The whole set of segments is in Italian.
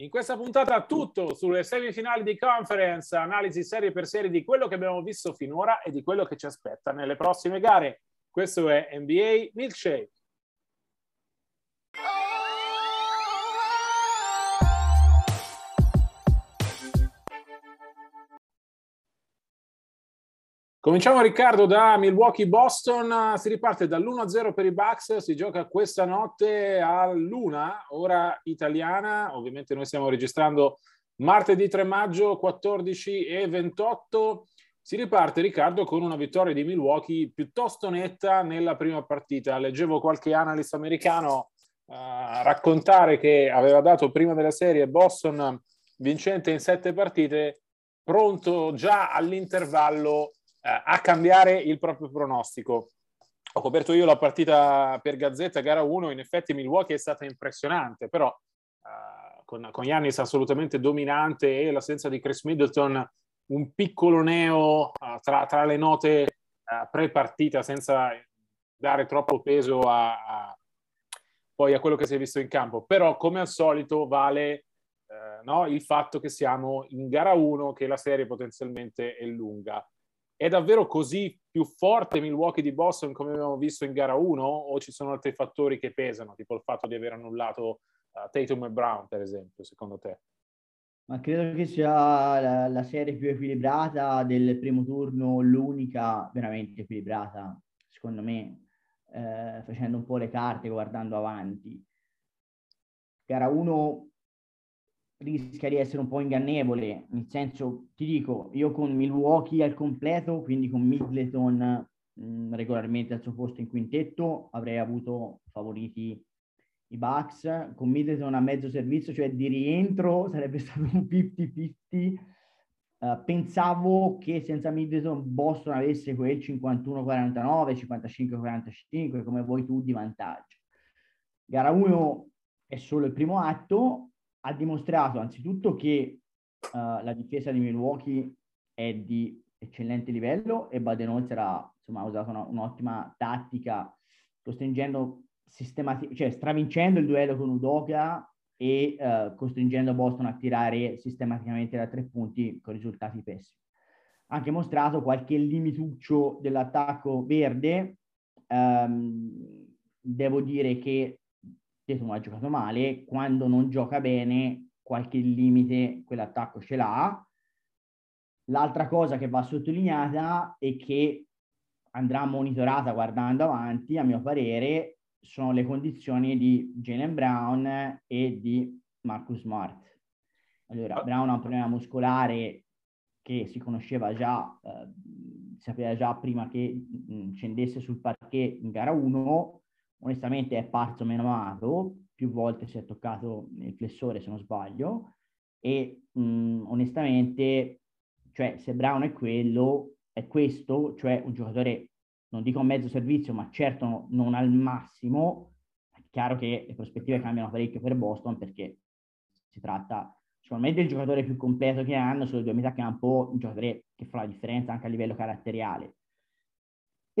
In questa puntata tutto sulle semifinali di conference, analisi serie per serie di quello che abbiamo visto finora e di quello che ci aspetta nelle prossime gare. Questo è NBA Milkshake. Cominciamo Riccardo da Milwaukee-Boston, si riparte dall'1-0 per i Bucks, si gioca questa notte all'una, ora italiana, ovviamente noi stiamo registrando martedì 3 maggio 14 e 28, si riparte Riccardo con una vittoria di Milwaukee piuttosto netta nella prima partita, leggevo qualche analista americano uh, raccontare che aveva dato prima della serie Boston vincente in sette partite, pronto già all'intervallo a cambiare il proprio pronostico. Ho coperto io la partita per Gazzetta, gara 1, in effetti Milwaukee è stata impressionante, però eh, con, con Giannis assolutamente dominante e l'assenza di Chris Middleton, un piccolo neo uh, tra, tra, le note uh, pre-partita senza dare troppo peso a, a, poi a quello che si è visto in campo. Però come al solito vale uh, no, il fatto che siamo in gara 1, che la serie potenzialmente è lunga. È davvero così più forte Milwaukee di Boston come abbiamo visto in gara 1 o ci sono altri fattori che pesano, tipo il fatto di aver annullato uh, Tatum e Brown, per esempio, secondo te? Ma credo che sia la, la, serie più equilibrata del primo turno, l'unica veramente equilibrata, secondo me, eh, facendo un po' le carte, guardando avanti. Gara 1 rischia di essere un po' ingannevole, nel senso, ti dico, io con Milwaukee al completo, quindi con Middleton mh, mm, regolarmente al suo posto in quintetto, avrei avuto favoriti i Bucks, con Middleton a mezzo servizio, cioè di rientro sarebbe stato un 50-50. Uh, eh, pensavo che senza Middleton Boston avesse quel 51-49, 55-45, come vuoi tu, di vantaggio. Gara 1 è solo il primo atto, ha dimostrato anzitutto che uh, la difesa di Milwaukee è di eccellente livello e Baden-Holzer ha, insomma, usato una, un'ottima tattica costringendo sistematicamente, cioè stravincendo il duello con Udoka e uh, costringendo Boston a tirare sistematicamente da tre punti con risultati pessimi. Ha anche mostrato qualche limituccio dell'attacco verde. Um, devo dire che Tatum ha giocato male, quando non gioca bene qualche limite quell'attacco ce l'ha. L'altra cosa che va sottolineata e che andrà monitorata guardando avanti, a mio parere, sono le condizioni di Jalen Brown e di Marcus Smart. Allora, ah. Brown ha un problema muscolare che si conosceva già, eh, sapeva già prima che mh, mm, scendesse sul parquet in gara 1, onestamente è parso meno amato, più volte si è toccato il flessore se non sbaglio, e mh, onestamente, cioè se Brown è quello, è questo, cioè un giocatore, non dico a mezzo servizio, ma certo non al massimo, è chiaro che le prospettive cambiano parecchio per Boston perché si tratta me del giocatore più completo che hanno sulle due metà campo, un giocatore che fa la differenza anche a livello caratteriale.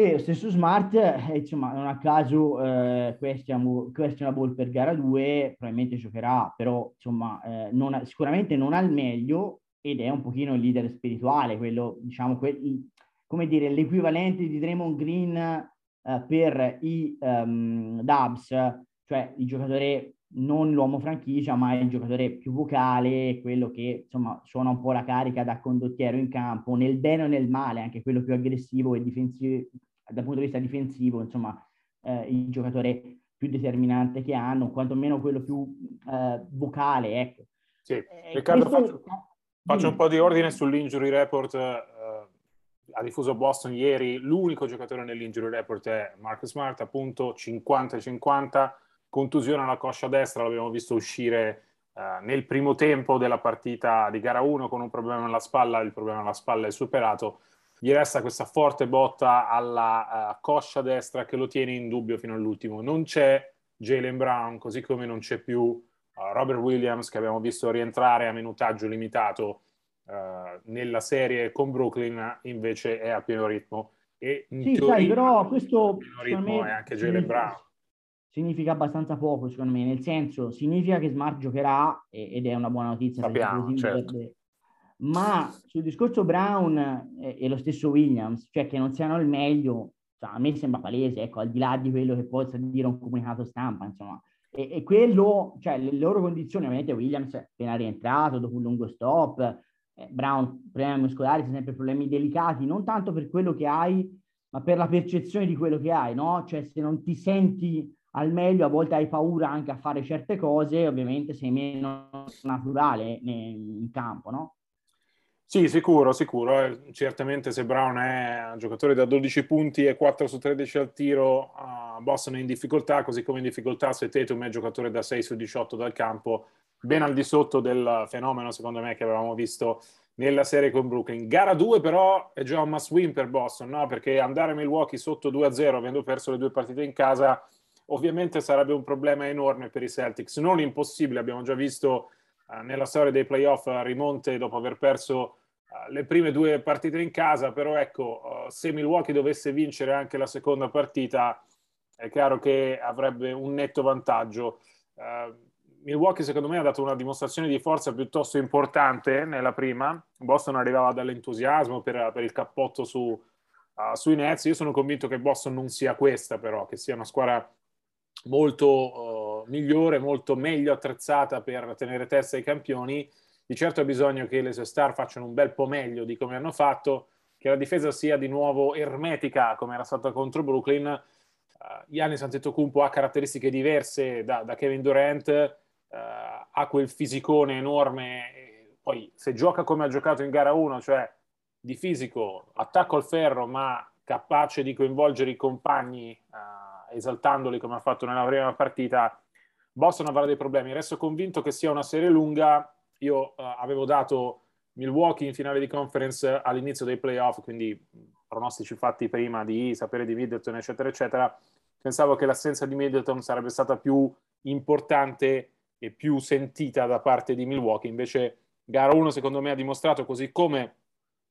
E stesso Smart, eh, insomma, non a caso eh, questionable per gara 2, probabilmente giocherà, però insomma, eh, non, sicuramente non al meglio ed è un pochino il leader spirituale, quello, diciamo, que- come dire, l'equivalente di Draymond Green eh, per i um, Dubs, cioè il giocatore non l'uomo franchigia, ma il giocatore più vocale, quello che insomma suona un po' la carica da condottiero in campo, nel bene o nel male, anche quello più aggressivo e difensivo, dal punto di vista difensivo, insomma, eh, il giocatore più determinante che hanno, quantomeno quello più eh, vocale, ecco. Sì, eh, Riccardo, questo... faccio, faccio, un po' di ordine sull'injury report. Eh, ha diffuso Boston ieri, l'unico giocatore nell'injury report è Marcus Smart, appunto 50-50 contusione alla coscia destra, l'abbiamo visto uscire eh, nel primo tempo della partita di gara 1 con un problema alla spalla, il problema alla spalla è superato. Gli resta questa forte botta alla uh, coscia destra che lo tiene in dubbio fino all'ultimo. Non c'è Jalen Brown, così come non c'è più uh, Robert Williams che abbiamo visto rientrare a minutaggio limitato uh, nella serie con Brooklyn, invece è a pieno ritmo. E in sì, teoria, sai, però questo ritmo è anche Jalen Brown significa abbastanza poco, secondo me, nel senso, significa che Smart giocherà ed è una buona notizia. Sappiamo, certo. Ma sul discorso Brown e, e, lo stesso Williams, cioè che non siano il meglio, cioè, a me sembra palese, ecco, al di là di quello che possa dire un comunicato stampa, insomma. E, e quello, cioè le loro condizioni, ovviamente Williams è appena rientrato dopo un lungo stop, eh, Brown, problemi muscolari, sempre problemi delicati, non tanto per quello che hai, ma per la percezione di quello che hai, no? Cioè se non ti senti al meglio, a volte hai paura anche a fare certe cose, ovviamente sei meno naturale in campo, no? Sì, sicuro, sicuro. Eh, certamente se Brown è un giocatore da 12 punti e 4 su 13 al tiro, uh, Boston è in difficoltà, così come in difficoltà se Tatum è giocatore da 6 su 18 dal campo, ben al di sotto del fenomeno, secondo me, che avevamo visto nella serie con Brooklyn. Gara 2 però è già un must win per Boston, no? Perché andare a Milwaukee sotto 2-0, avendo perso le due partite in casa, ovviamente sarebbe un problema enorme per i Celtics, non impossibile, abbiamo già visto uh, nella storia dei playoff uh, rimonte dopo aver perso le prime due partite in casa, però ecco, se Milwaukee dovesse vincere anche la seconda partita, è chiaro che avrebbe un netto vantaggio. Milwaukee secondo me ha dato una dimostrazione di forza piuttosto importante nella prima, Boston arrivava dall'entusiasmo per, per il cappotto su, sui Nets, io sono convinto che Boston non sia questa però, che sia una squadra molto uh, migliore, molto meglio attrezzata per tenere testa ai campioni. Di certo ha bisogno che le sue star facciano un bel po' meglio di come hanno fatto, che la difesa sia di nuovo ermetica come era stata contro Brooklyn. Uh, Giannis Antetokounmpo ha caratteristiche diverse da, da Kevin Durant, uh, ha quel fisicone enorme, poi se gioca come ha giocato in gara 1, cioè di fisico, attacco al ferro, ma capace di coinvolgere i compagni uh, esaltandoli come ha fatto nella prima partita, Boston avrà dei problemi. Resto convinto che sia una serie lunga. Io uh, avevo dato Milwaukee in finale di conference all'inizio dei playoff, quindi pronostici fatti prima di sapere di Middleton, eccetera, eccetera. Pensavo che l'assenza di Middleton sarebbe stata più importante e più sentita da parte di Milwaukee. Invece, gara 1, secondo me, ha dimostrato, così come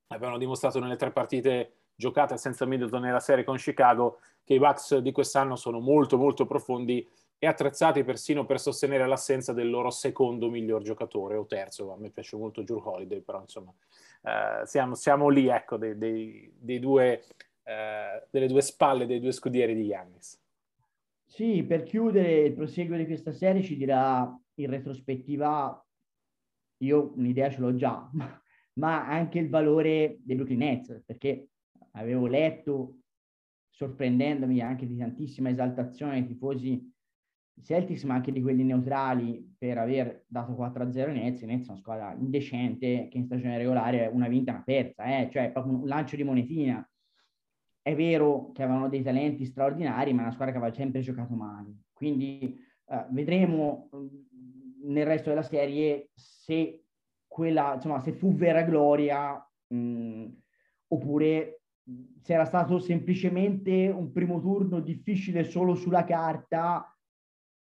avevano dimostrato nelle tre partite giocate senza Middleton nella serie con Chicago, che i Bucks di quest'anno sono molto molto profondi e attrezzati persino per sostenere l'assenza del loro secondo miglior giocatore o terzo. A me piace molto Drew Holiday, però insomma eh, siamo, siamo, lì, ecco, dei, dei, dei due, eh, delle due spalle dei due scudieri di Yannis. Sì, per chiudere il proseguo di questa serie ci dirà in retrospettiva, io un'idea ce l'ho già, ma anche il valore dei Brooklyn Nets, perché avevo letto, sorprendendomi anche di tantissima esaltazione ai tifosi Celtics, ma anche di quelli neutrali per aver dato 4-0 ai Nets. I Nets sono una squadra indecente che in stagione regolare una vinta e una persa, eh? cioè proprio un lancio di monetina. È vero che avevano dei talenti straordinari, ma è una squadra che aveva sempre giocato male. Quindi eh, vedremo mm, nel resto della serie se quella, insomma, se fu vera gloria mh, mm, oppure se era stato semplicemente un primo turno difficile solo sulla carta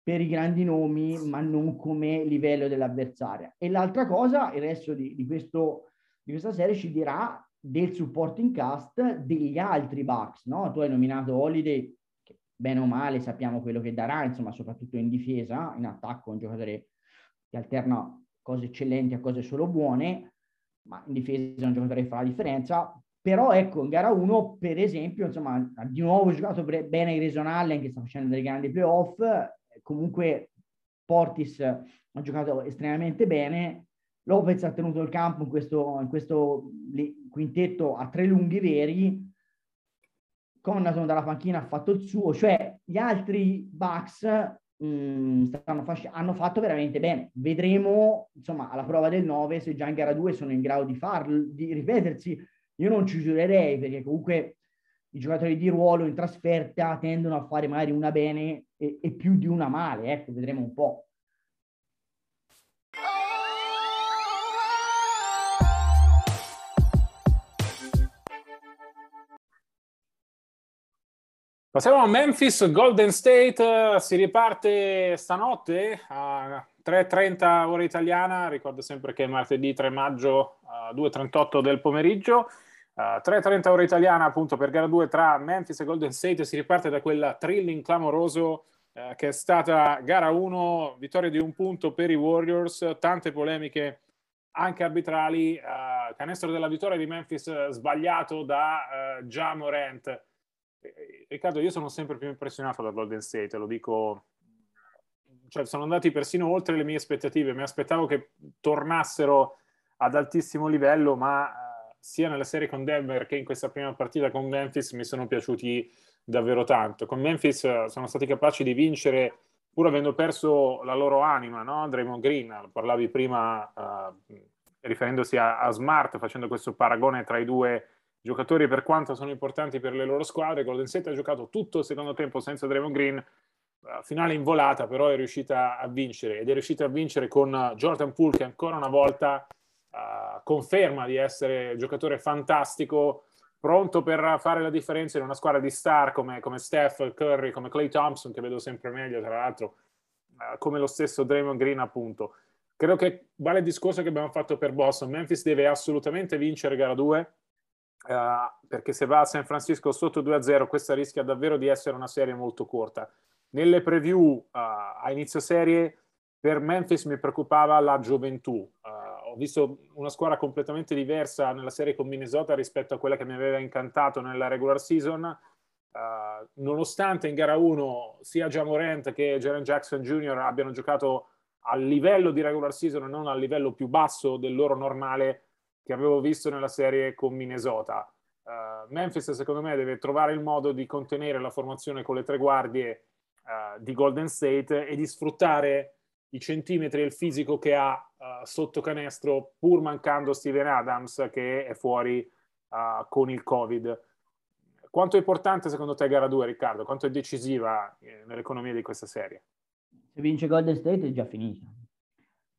per i grandi nomi, ma non come livello dell'avversaria. E l'altra cosa, il resto di, di, questo, di questa serie ci dirà del supporting cast degli altri Bucks, no? Tu hai nominato Holiday, che bene o male sappiamo quello che darà, insomma, soprattutto in difesa, in attacco, un giocatore che alterna cose eccellenti a cose solo buone, ma in difesa è un giocatore che fa la differenza. Però ecco, in gara 1, per esempio, insomma, ha di nuovo giocato bene Grayson Allen che sta facendo dei grandi playoff, comunque Portis ha giocato estremamente bene, Lopez ha tenuto il campo in questo, in questo quintetto a tre lunghi veri, Connaton dalla panchina ha fatto il suo, cioè gli altri Bucks mh, mm, hanno fatto veramente bene. Vedremo, insomma, alla prova del 9 se già in gara 2 sono in grado di farlo, di ripetersi. Io non ci giurerei perché comunque i giocatori di ruolo in trasferta tendono a fare magari una bene e, e più di una male, ecco, vedremo un po'. Passiamo a Memphis, Golden State, si riparte stanotte a 3.30 ora italiana, ricordo sempre che è martedì 3 maggio a 2.38 del pomeriggio, uh, 3.30 ora italiana appunto per gara 2 tra Memphis e Golden State, si riparte da quella thrilling clamoroso uh, che è stata gara 1, vittoria di un punto per i Warriors, tante polemiche anche arbitrali, uh, canestro della vittoria di Memphis sbagliato da uh, Ja Morant, Riccardo, io sono sempre più impressionato da Golden State, lo dico, cioè sono andati persino oltre le mie aspettative, mi aspettavo che tornassero ad altissimo livello, ma uh, sia nella serie con Denver che in questa prima partita con Memphis mi sono piaciuti davvero tanto. Con Memphis uh, sono stati capaci di vincere pur avendo perso la loro anima, no? Draymond Green, parlavi prima uh, riferendosi a, a Smart, facendo questo paragone tra i due giocatori per quanto sono importanti per le loro squadre. Golden State ha giocato tutto il secondo tempo senza Draymond Green, finale in volata però è riuscita a vincere ed è riuscita a vincere con Jordan Poole che ancora una volta uh, conferma di essere giocatore fantastico, pronto per fare la differenza in una squadra di star come, come Steph Curry, come Clay Thompson che vedo sempre meglio tra l'altro, uh, come lo stesso Draymond Green appunto. Credo che vale il discorso che abbiamo fatto per Boston. Memphis deve assolutamente vincere gara 2 Uh, perché se va a San Francisco sotto 2-0 questa rischia davvero di essere una serie molto corta. Nelle preview uh, a inizio serie per Memphis mi preoccupava la gioventù. Uh, ho visto una squadra completamente diversa nella serie con Minnesota rispetto a quella che mi aveva incantato nella regular season. nonostante in gara 1 sia Jamorant che Jaren Jackson Jr. abbiano giocato a livello di regular season e non a livello più basso del loro normale, che avevo visto nella serie con Minnesota. Uh, Memphis, secondo me, deve trovare il modo di contenere la formazione con le tre guardie uh, di Golden State e di sfruttare i centimetri e il fisico che ha uh, sotto canestro, pur mancando Steven Adams, che è fuori con il Covid. Quanto è importante secondo te gara 2, Riccardo? Quanto è decisiva eh, nell'economia di questa serie? Se vince Golden State è già finita.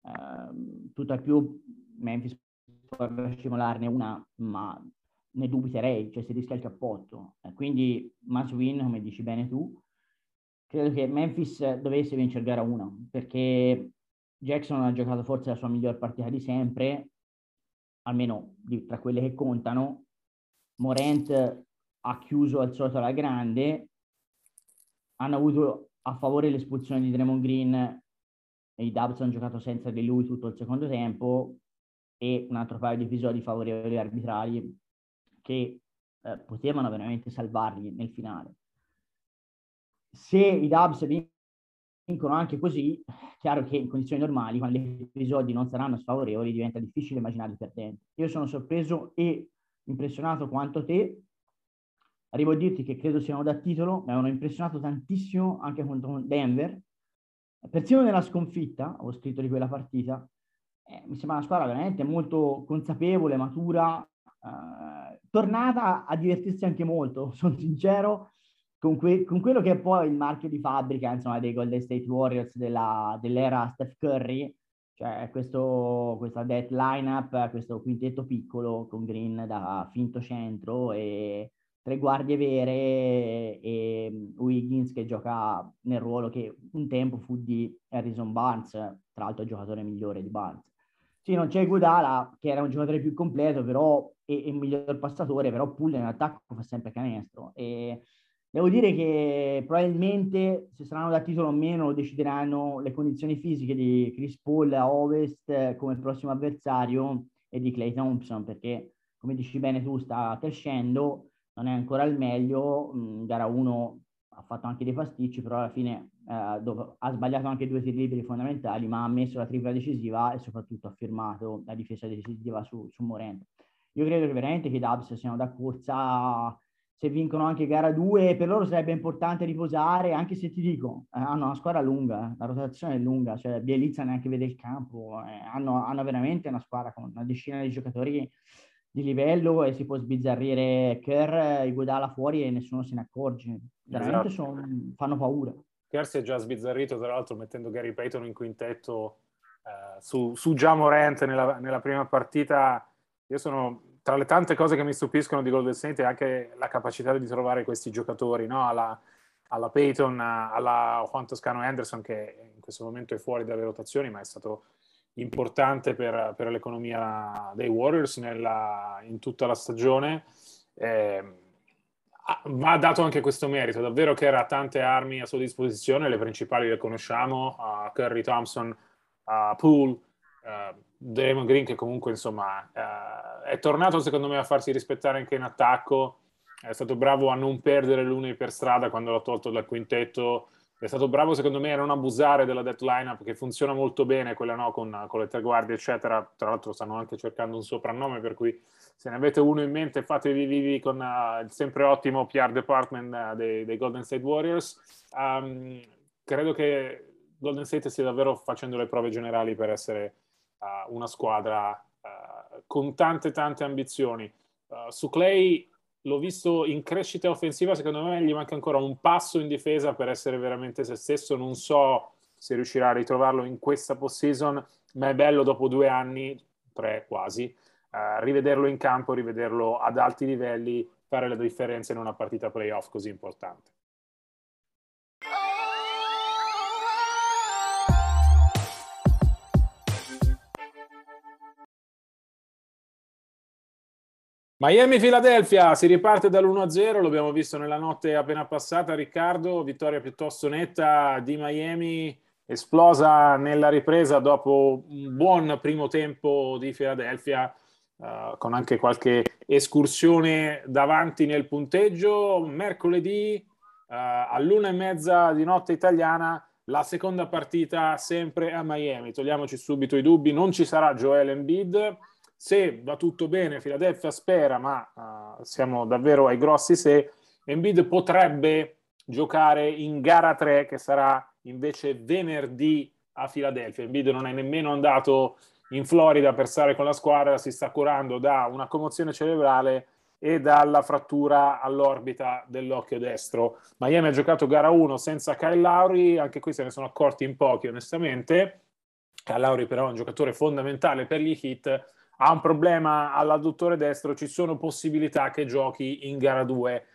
Uh, tutt'al più Memphis per scimolarne una, ma ne dubiterei, cioè si rischia il cappotto. Quindi must win, come dici bene tu. Credo che Memphis dovesse vincere gara 1, perché Jackson ha giocato forse la sua miglior partita di sempre, almeno di, tra quelle che contano. Morant ha chiuso al solito alla grande, hanno avuto a favore l'espulsione di Draymond Green e i Dubs hanno giocato senza di lui tutto il secondo tempo, e un altro paio di episodi favorevoli arbitrali che eh, potevano veramente salvarli nel finale. Se i Dubs vincono anche così, chiaro che in condizioni normali, quando gli episodi non saranno sfavorevoli, diventa difficile immaginarli perdenti. Io sono sorpreso e impressionato quanto te. Arrivo a dirti che credo siano da titolo, mi avevano impressionato tantissimo anche contro Denver. Persino nella sconfitta, ho scritto di quella partita, eh, mi sembra una squadra veramente molto consapevole, matura, eh, tornata a divertirsi anche molto, sono sincero, con, que- con, quello che è poi il marchio di fabbrica insomma, dei Golden State Warriors della, dell'era Steph Curry, cioè questo, questa death lineup, questo quintetto piccolo con Green da finto centro e tre guardie vere e, e Wiggins che gioca nel ruolo che un tempo fu di Harrison Barnes, tra l'altro il giocatore migliore di Barnes. Sì, non c'è Gudala, che era un giocatore più completo, però è un miglior passatore, però Pull in attacco fa sempre canestro. E devo dire che probabilmente se saranno da titolo o meno decideranno le condizioni fisiche di Chris Paul a Ovest come prossimo avversario e di Clay Thompson, perché come dici bene tu sta crescendo, non è ancora al meglio, in gara 1 ha fatto anche dei pasticci, però alla fine eh, dove ha sbagliato anche due tiri liberi fondamentali, ma ha messo la tripla decisiva e soprattutto ha firmato la difesa decisiva su, su Morente. Io credo che veramente che i Dubs siano da corsa se vincono anche gara 2, per loro sarebbe importante riposare, anche se ti dico, eh, hanno una squadra lunga, eh, la rotazione è lunga, cioè Bielizza neanche vede il campo, eh, hanno, hanno, veramente una squadra con una decina di giocatori di livello e si può sbizzarrire Kerr, Iguodala fuori e nessuno se ne accorge. Veramente esatto. sono, fanno paura. Kerr si è già sbizzarrito, tra l'altro, mettendo Gary Payton in quintetto eh, su, su già Morant nella, nella prima partita. Io sono tra le tante cose che mi stupiscono di Golden State è anche la capacità di trovare questi giocatori, no? alla, alla Peyton, alla Juan Toscano Anderson, che in questo momento è fuori dalle rotazioni, ma è stato importante per, per l'economia dei Warriors nella, in tutta la stagione. Eh, va dato anche questo merito, davvero che era tante armi a sua disposizione, le principali le conosciamo, uh, Curry Thompson, uh, Poole, uh, Draymond Green che comunque insomma uh, è tornato secondo me a farsi rispettare anche in attacco, è stato bravo a non perdere l'uni per strada quando l'ha tolto dal quintetto, è stato bravo secondo me a non abusare della death lineup che funziona molto bene, quella no con, con le tre guardie eccetera, tra l'altro stanno anche cercando un soprannome per cui se ne avete uno in mente fatevi vivi con uh, il sempre ottimo PR department dei, dei, Golden State Warriors. Um, credo che Golden State stia davvero facendo le prove generali per essere uh, una squadra con tante tante ambizioni. Uh, su Clay l'ho visto in crescita offensiva, secondo me gli manca ancora un passo in difesa per essere veramente se stesso, non so se riuscirà a ritrovarlo in questa post-season, ma è bello dopo due anni, tre quasi, uh, rivederlo in campo, rivederlo ad alti livelli, fare la differenza in una partita playoff così importante. Miami-Philadelphia si riparte dall'1-0, l'abbiamo visto nella notte appena passata, Riccardo, vittoria piuttosto netta di Miami, esplosa nella ripresa dopo un buon primo tempo di Philadelphia, uh, con anche qualche escursione davanti nel punteggio. Mercoledì uh, all'una e mezza di notte italiana, la seconda partita sempre a Miami. Togliamoci subito i dubbi, non ci sarà Joel Embiid se va tutto bene, Philadelphia spera, ma uh, siamo davvero ai grossi se, Embiid potrebbe giocare in gara 3 che sarà invece venerdì a Philadelphia. Embiid non è nemmeno andato in Florida per stare con la squadra, si sta curando da una commozione cerebrale e dalla frattura all'orbita dell'occhio destro. Miami ha giocato gara 1 senza Kyle Lowry, anche qui se ne sono accorti in pochi onestamente. Kyle Lowry però è un giocatore fondamentale per gli Heat, ha un problema all'adduttore destro, ci sono possibilità che giochi in gara 2.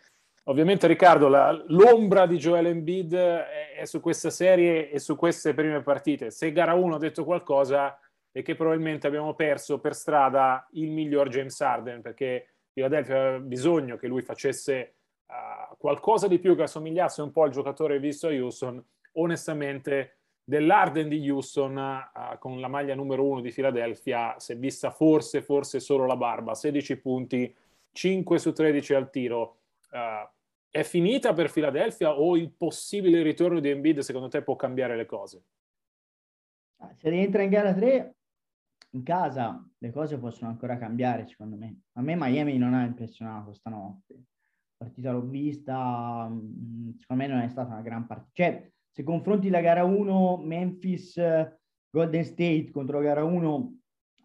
Ovviamente Riccardo, la, l'ombra di Joel Embiid è, è, su questa serie e su queste prime partite. Se gara 1 ha detto qualcosa è che probabilmente abbiamo perso per strada il miglior James Harden perché Philadelphia aveva bisogno che lui facesse uh, qualcosa di più che assomigliasse un po' al giocatore visto a Houston. Onestamente dell'Arden di Houston uh, con la maglia numero uno di Philadelphia si è vista forse, forse solo la barba, 16 punti, 5 su 13 al tiro. Uh, è finita per Philadelphia o il possibile ritorno di Embiid secondo te può cambiare le cose? Ah, se rientra in gara 3 in casa le cose possono ancora cambiare secondo me. A me Miami non ha impressionato stanotte. La partita l'ho vista, mm, secondo me non è stata una gran partita. Cioè, se confronti la gara 1 Memphis Golden State contro la gara 1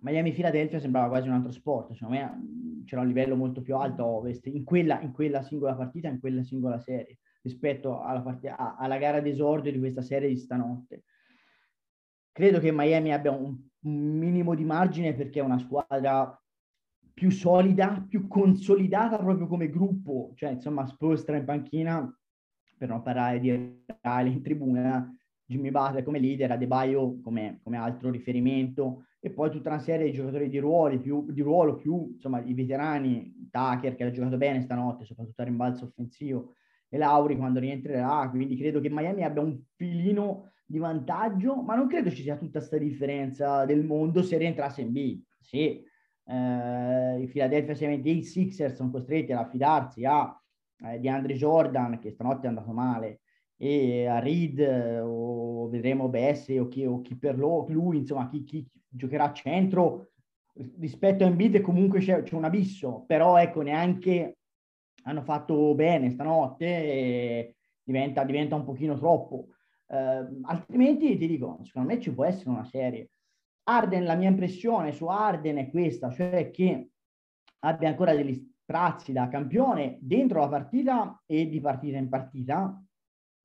Miami Philadelphia sembrava quasi un altro sport, secondo me mm, c'era un livello molto più alto a ovest in quella, in quella singola partita, in quella singola serie rispetto alla, part- alla gara d'esordio di questa serie di stanotte. Credo che Miami abbia un, un minimo di margine perché è una squadra più solida, più consolidata proprio come gruppo, cioè insomma Spostra in panchina per non parlare di Riley in tribuna, Jimmy Butler come leader, Adebayo come, come altro riferimento e poi tutta una serie di giocatori di, ruoli più, di ruolo più, insomma, i veterani, Tucker che ha giocato bene stanotte, soprattutto a rimbalzo offensivo, e Lauri quando rientrerà, quindi credo che Miami abbia un filino di vantaggio, ma non credo ci sia tutta questa differenza del mondo se rientrasse in B. Sì, eh, i Philadelphia 76 Sixers sono costretti ad affidarsi a eh, di Andre Jordan che stanotte è andato male e a Reed o vedremo Bessi o chi, o chi per lo, lui, insomma, chi, chi, giocherà a centro rispetto a Embiid comunque c'è, c'è, un abisso, però ecco neanche hanno fatto bene stanotte diventa, diventa un pochino troppo. Eh, altrimenti ti dico, secondo me ci può essere una serie. Arden, la mia impressione su Arden è questa, cioè che abbia ancora degli sprazzi da campione dentro la partita e di partita in partita,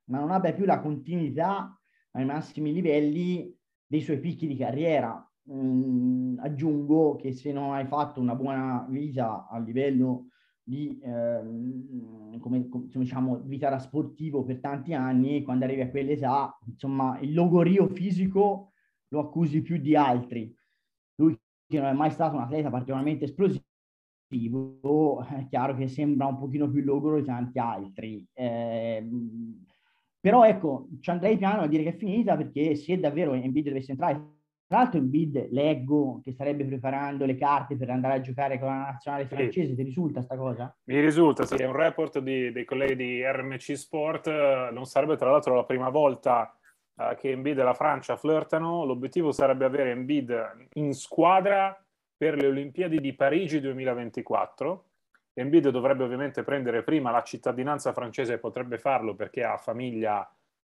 ma non abbia più la continuità ai massimi livelli dei suoi picchi di carriera. Mm, aggiungo che se non hai fatto una buona vita a livello di ehm, come, come, diciamo, vita da sportivo per tanti anni, quando arrivi a quell'età, insomma, il logorio fisico lo accusi più di altri. Lui che non è mai stato un atleta particolarmente esplosivo, è chiaro che sembra un pochino più logoro di tanti altri. Eh, però ecco, ci andrei piano a dire che è finita perché se davvero Embiid dovesse entrare tra l'altro in bid leggo che starebbe preparando le carte per andare a giocare con la nazionale francese, sì. ti risulta sta cosa? Mi risulta, sì, è un report di, dei colleghi di RMC Sport, non sarebbe tra l'altro la prima volta uh, che Embiid e la Francia flirtano, l'obiettivo sarebbe avere Embiid in squadra per le Olimpiadi di Parigi 2024. Embiid dovrebbe ovviamente prendere prima la cittadinanza francese, potrebbe farlo perché ha famiglia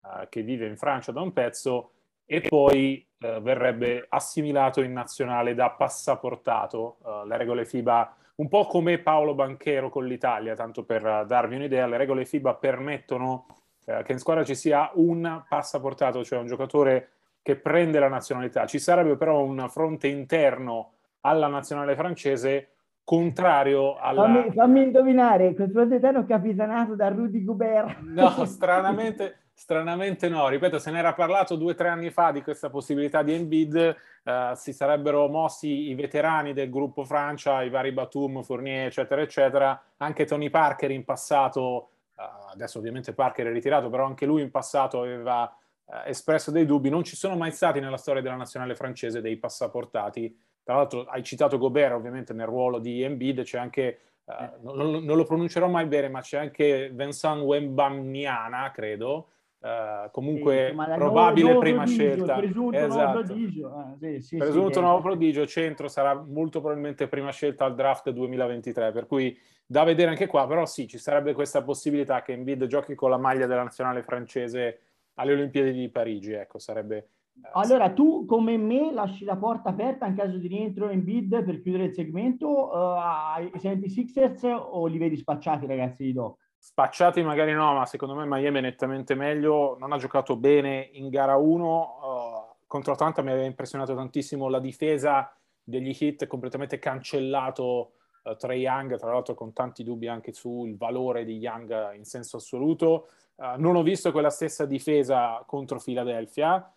uh, che vive in Francia da un pezzo, e poi eh, verrebbe assimilato in nazionale da passaportato. Uh, le regole FIBA, un po' come Paolo Banchero con l'Italia, tanto per uh, darvi un'idea, le regole FIBA permettono uh, che in squadra ci sia un passaportato, cioè un giocatore che prende la nazionalità. Ci sarebbe però un fronte interno alla nazionale francese contrario alla... Fammi, fammi indovinare, quel interno capitanato da Rudy Goubert. No, stranamente... Stranamente no, ripeto, se ne era parlato due o tre anni fa di questa possibilità di Embiid, eh, si sarebbero mossi i veterani del gruppo Francia, i vari Batum, Fournier, eccetera, eccetera, anche Tony Parker in passato, eh, adesso ovviamente Parker è ritirato, però anche lui in passato aveva eh, espresso dei dubbi, non ci sono mai stati nella storia della nazionale francese dei passaportati, tra l'altro hai citato Gobert ovviamente nel ruolo di Embiid, c'è anche... Uh, non, non, lo pronuncerò mai bene, ma c'è anche Vincent Wembamniana, credo, Uh, comunque sì, probabile prima prodigio, scelta. Presunto esatto. nuovo prodigio. Ah, sì, sì, presunto nuovo prodigio, centro sarà molto probabilmente prima scelta al draft 2023, per cui da vedere anche qua, però sì, ci sarebbe questa possibilità che Embiid giochi con la maglia della nazionale francese alle Olimpiadi di Parigi, ecco, sarebbe... Eh, allora, tu come me lasci la porta aperta in caso di rientro in bid per chiudere il segmento uh, ai 76ers o li vedi spacciati ragazzi di Doc? Spacciati magari no, ma secondo me Miami è nettamente meglio. Non ha giocato bene in gara 1. Uh, contro Atlanta mi aveva impressionato tantissimo la difesa degli hit, completamente cancellato uh, Trey Young, tra l'altro con tanti dubbi anche sul valore di Young in senso assoluto. Uh, non ho visto quella stessa difesa contro Philadelphia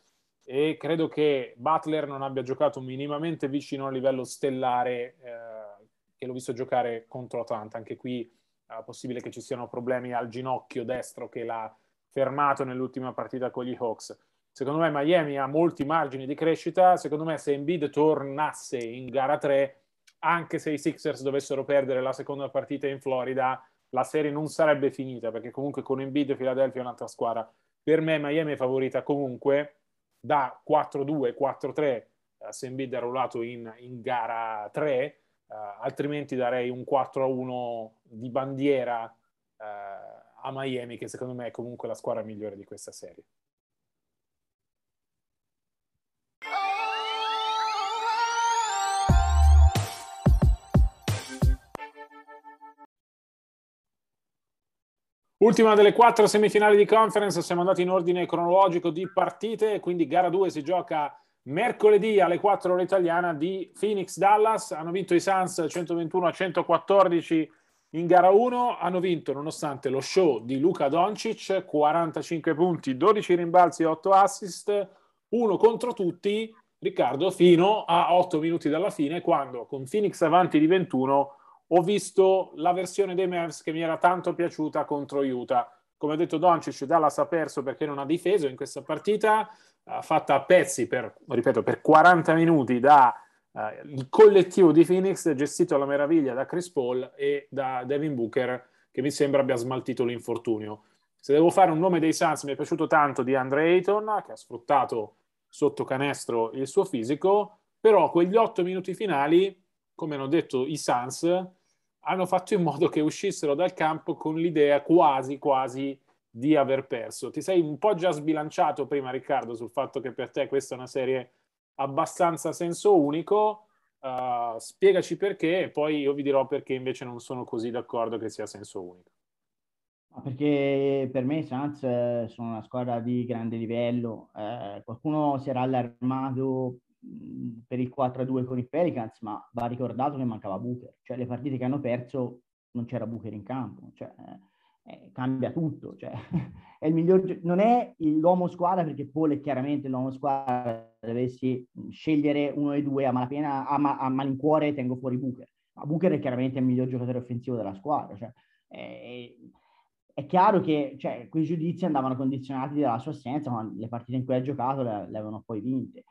e credo che Butler non abbia giocato minimamente vicino a livello stellare eh, che l'ho visto giocare contro Atlanta. Anche qui è possibile che ci siano problemi al ginocchio destro che l'ha fermato nell'ultima partita con gli Hawks. Secondo me Miami ha molti margini di crescita, secondo me se Embiid tornasse in gara 3, anche se i Sixers dovessero perdere la seconda partita in Florida, la serie non sarebbe finita, perché comunque con Embiid Philadelphia è un'altra squadra. Per me Miami è favorita comunque da 4-2, 4-3, eh, se Embiid è rollato in, in gara 3, Uh, altrimenti darei un 4-1 di bandiera uh, a Miami, che secondo me è comunque la squadra migliore di questa serie. Ultima delle quattro semifinali di conference, siamo andati in ordine cronologico di partite, quindi gara 2 si gioca mercoledì alle 4 ore italiana di Phoenix Dallas. Hanno vinto i Suns 121 a 114 in gara 1. Hanno vinto nonostante lo show di Luca Doncic, 45 punti, 12 rimbalzi, 8 assist, uno contro tutti. Riccardo, fino a 8 minuti dalla fine, quando con Phoenix avanti di 21 ho visto la versione dei Mavs che mi era tanto piaciuta contro Utah. Come ha detto Doncic, Dallas ha perso perché non ha difeso in questa partita fatta a pezzi per, ripeto, per 40 minuti da uh, il collettivo di Phoenix gestito alla meraviglia da Chris Paul e da Devin Booker che mi sembra abbia smaltito l'infortunio. Se devo fare un nome dei Suns, mi è piaciuto tanto di Andre Ayton, che ha sfruttato sotto canestro il suo fisico, però quegli otto minuti finali, come hanno detto i Suns, hanno fatto in modo che uscissero dal campo con l'idea quasi, quasi di aver perso. Ti sei un po' già sbilanciato prima, Riccardo, sul fatto che per te questa è una serie abbastanza senso unico. Uh, spiegaci perché e poi io vi dirò perché invece non sono così d'accordo che sia senso unico. Perché per me i Suns eh, sono una squadra di grande livello. Eh, qualcuno si era allarmato per il 4-2 con i Pelicans, ma va ricordato che mancava Booker. Cioè le partite che hanno perso non c'era Booker in campo. Cioè, eh, cambia tutto. Cioè, è miglior, non è l'uomo squadra perché Paul è chiaramente l'uomo squadra. Dovessi scegliere uno dei due a malapena, a, ma, a malincuore tengo fuori Booker. Ma Booker è chiaramente il miglior giocatore offensivo della squadra. Cioè, è, è chiaro che cioè, quei giudizi andavano condizionati dalla sua assenza, ma le partite in cui ha giocato le, le avevano poi vinte.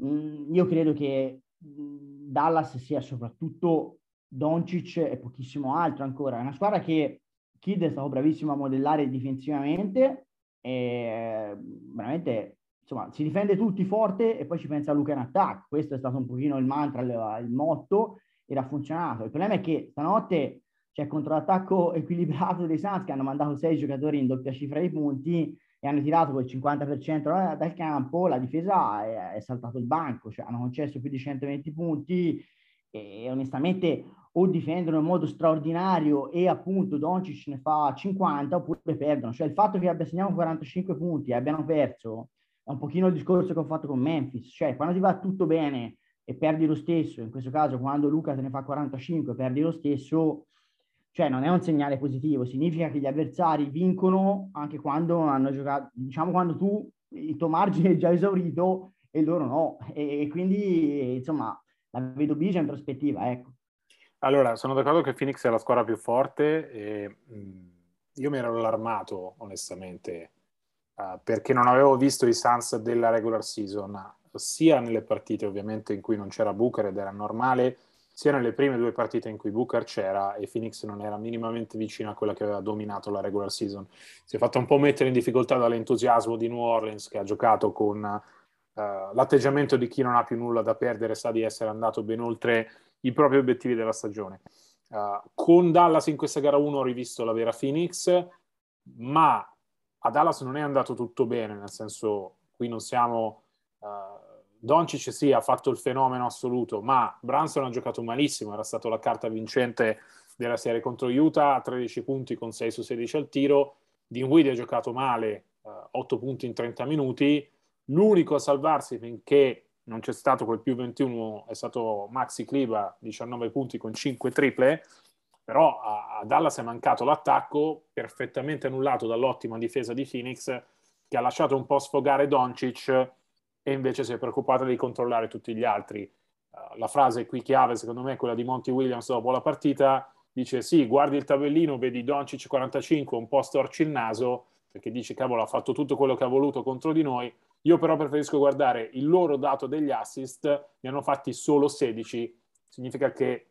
Mm, io credo che mm, Dallas sia soprattutto Doncic e pochissimo altro ancora. È una squadra che Kid è stato bravissimo a modellare difensivamente e veramente insomma si difende tutti forte e poi ci pensa Luca in attacco. Questo è stato un pochino il mantra, il, motto ed ha funzionato. Il problema è che stanotte c'è contro l'attacco equilibrato dei Suns che hanno mandato sei giocatori in doppia cifra di punti e hanno tirato quel 50% dal campo, la difesa è, è saltato il banco, cioè hanno concesso più di 120 punti e onestamente o difendono in modo straordinario e appunto Doncic ne fa 50 oppure perdono. Cioè il fatto che abbia segnato 45 punti e abbiano perso è un pochino il discorso che ho fatto con Memphis. Cioè quando ti va tutto bene e perdi lo stesso, in questo caso quando Luca te ne fa 45 perdi lo stesso, cioè non è un segnale positivo, significa che gli avversari vincono anche quando hanno giocato, diciamo quando tu il tuo margine è già esaurito e loro no. E, e quindi insomma la vedo bigia in prospettiva, ecco. Allora, sono d'accordo che Phoenix è la squadra più forte e io mi ero allarmato onestamente uh, perché non avevo visto i Suns della regular season, sia nelle partite ovviamente in cui non c'era Booker ed era normale, sia nelle prime due partite in cui Booker c'era e Phoenix non era minimamente vicino a quella che aveva dominato la regular season. Si è fatto un po' mettere in difficoltà dall'entusiasmo di New Orleans che ha giocato con uh, l'atteggiamento di chi non ha più nulla da perdere, sa di essere andato ben oltre i propri obiettivi della stagione. Uh, con Dallas in questa gara 1 ho rivisto la vera Phoenix, ma a Dallas non è andato tutto bene, nel senso qui non siamo... Uh, Doncic sì, ha fatto il fenomeno assoluto, ma Branson ha giocato malissimo, era stata la carta vincente della serie contro Utah, 13 punti con 6 su 16 al tiro, Dinwiddie ha giocato male, uh, eh, 8 punti in 30 minuti, l'unico a salvarsi finché non c'è stato quel più 21, è stato Maxi Cliva, 19 punti con 5 triple, però a, a Dallas è mancato l'attacco perfettamente annullato dall'ottima difesa di Phoenix che ha lasciato un po' sfogare Doncic e invece si è preoccupata di controllare tutti gli altri. Uh, la frase qui chiave secondo me è quella di Monty Williams dopo la partita, dice sì, guardi il tabellino, vedi Doncic 45, un po' storci il naso, perché dice cavolo ha fatto tutto quello che ha voluto contro di noi, io però preferisco guardare il loro dato degli assist, ne hanno fatti solo 16, significa che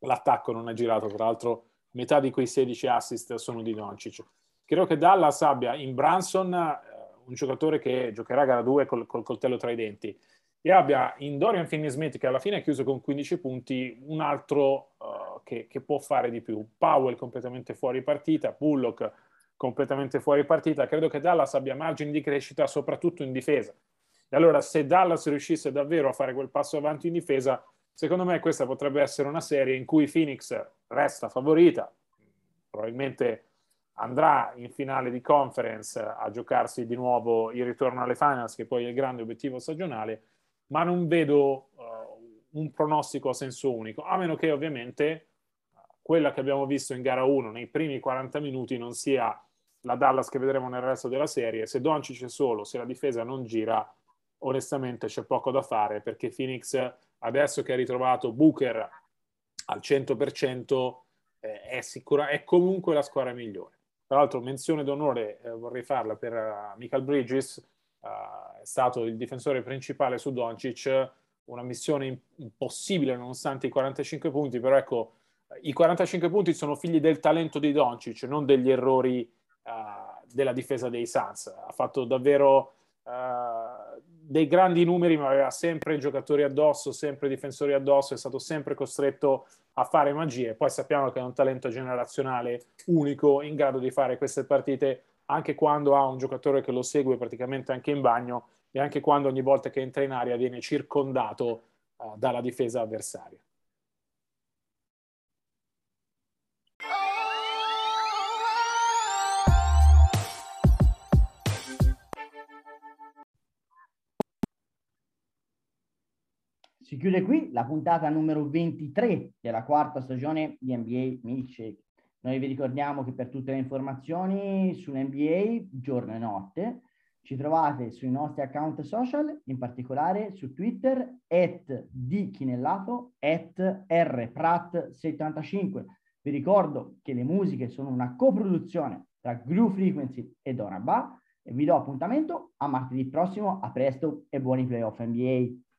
l'attacco non è girato, tra l'altro metà di quei 16 assist sono di Doncic. Credo che Dallas abbia in Branson eh, un giocatore che giocherà gara 2 col, col coltello tra i denti e abbia in Dorian Finney-Smith che alla fine ha chiuso con 15 punti un altro uh, che, che, può fare di più. Powell completamente fuori partita, Bullock completamente fuori partita, credo che Dallas abbia margini di crescita soprattutto in difesa. E allora se Dallas riuscisse davvero a fare quel passo avanti in difesa, secondo me questa potrebbe essere una serie in cui Phoenix resta favorita, probabilmente andrà in finale di conference a giocarsi di nuovo il ritorno alle finals, che poi è il grande obiettivo stagionale, ma non vedo uh, un pronostico a senso unico, a meno che ovviamente quella che abbiamo visto in gara 1 nei primi 40 minuti non sia la Dallas che vedremo nel resto della serie. Se Doncic è solo, se la difesa non gira, onestamente c'è poco da fare perché Phoenix adesso che ha ritrovato Booker al 100% eh, è, sicura, è comunque la squadra migliore. Tra l'altro menzione d'onore eh, vorrei farla per uh, Michael Bridges, uh, è stato il difensore principale su Doncic, una missione impossibile nonostante i 45 punti, però ecco, i 45 punti sono figli del talento di Doncic, non degli errori uh, della difesa dei Suns. Ha fatto davvero dei grandi numeri, ma aveva sempre giocatori addosso, sempre difensori addosso, è stato sempre costretto a fare magie. Poi sappiamo che è un talento generazionale unico, in grado di fare queste partite anche quando ha un giocatore che lo segue praticamente anche in bagno e anche quando ogni volta che entra in aria viene circondato uh, dalla difesa avversaria. Si chiude qui la puntata numero 23 della quarta stagione di NBA Milkshake. Noi vi ricordiamo che per tutte le informazioni sull'NBA, giorno e notte, ci trovate sui nostri account social, in particolare su Twitter, at dchinellato, at rprat75. Vi ricordo che le musiche sono una coproduzione tra Groove Frequency e Donaba e vi do appuntamento a martedì prossimo. A presto e buoni playoff NBA!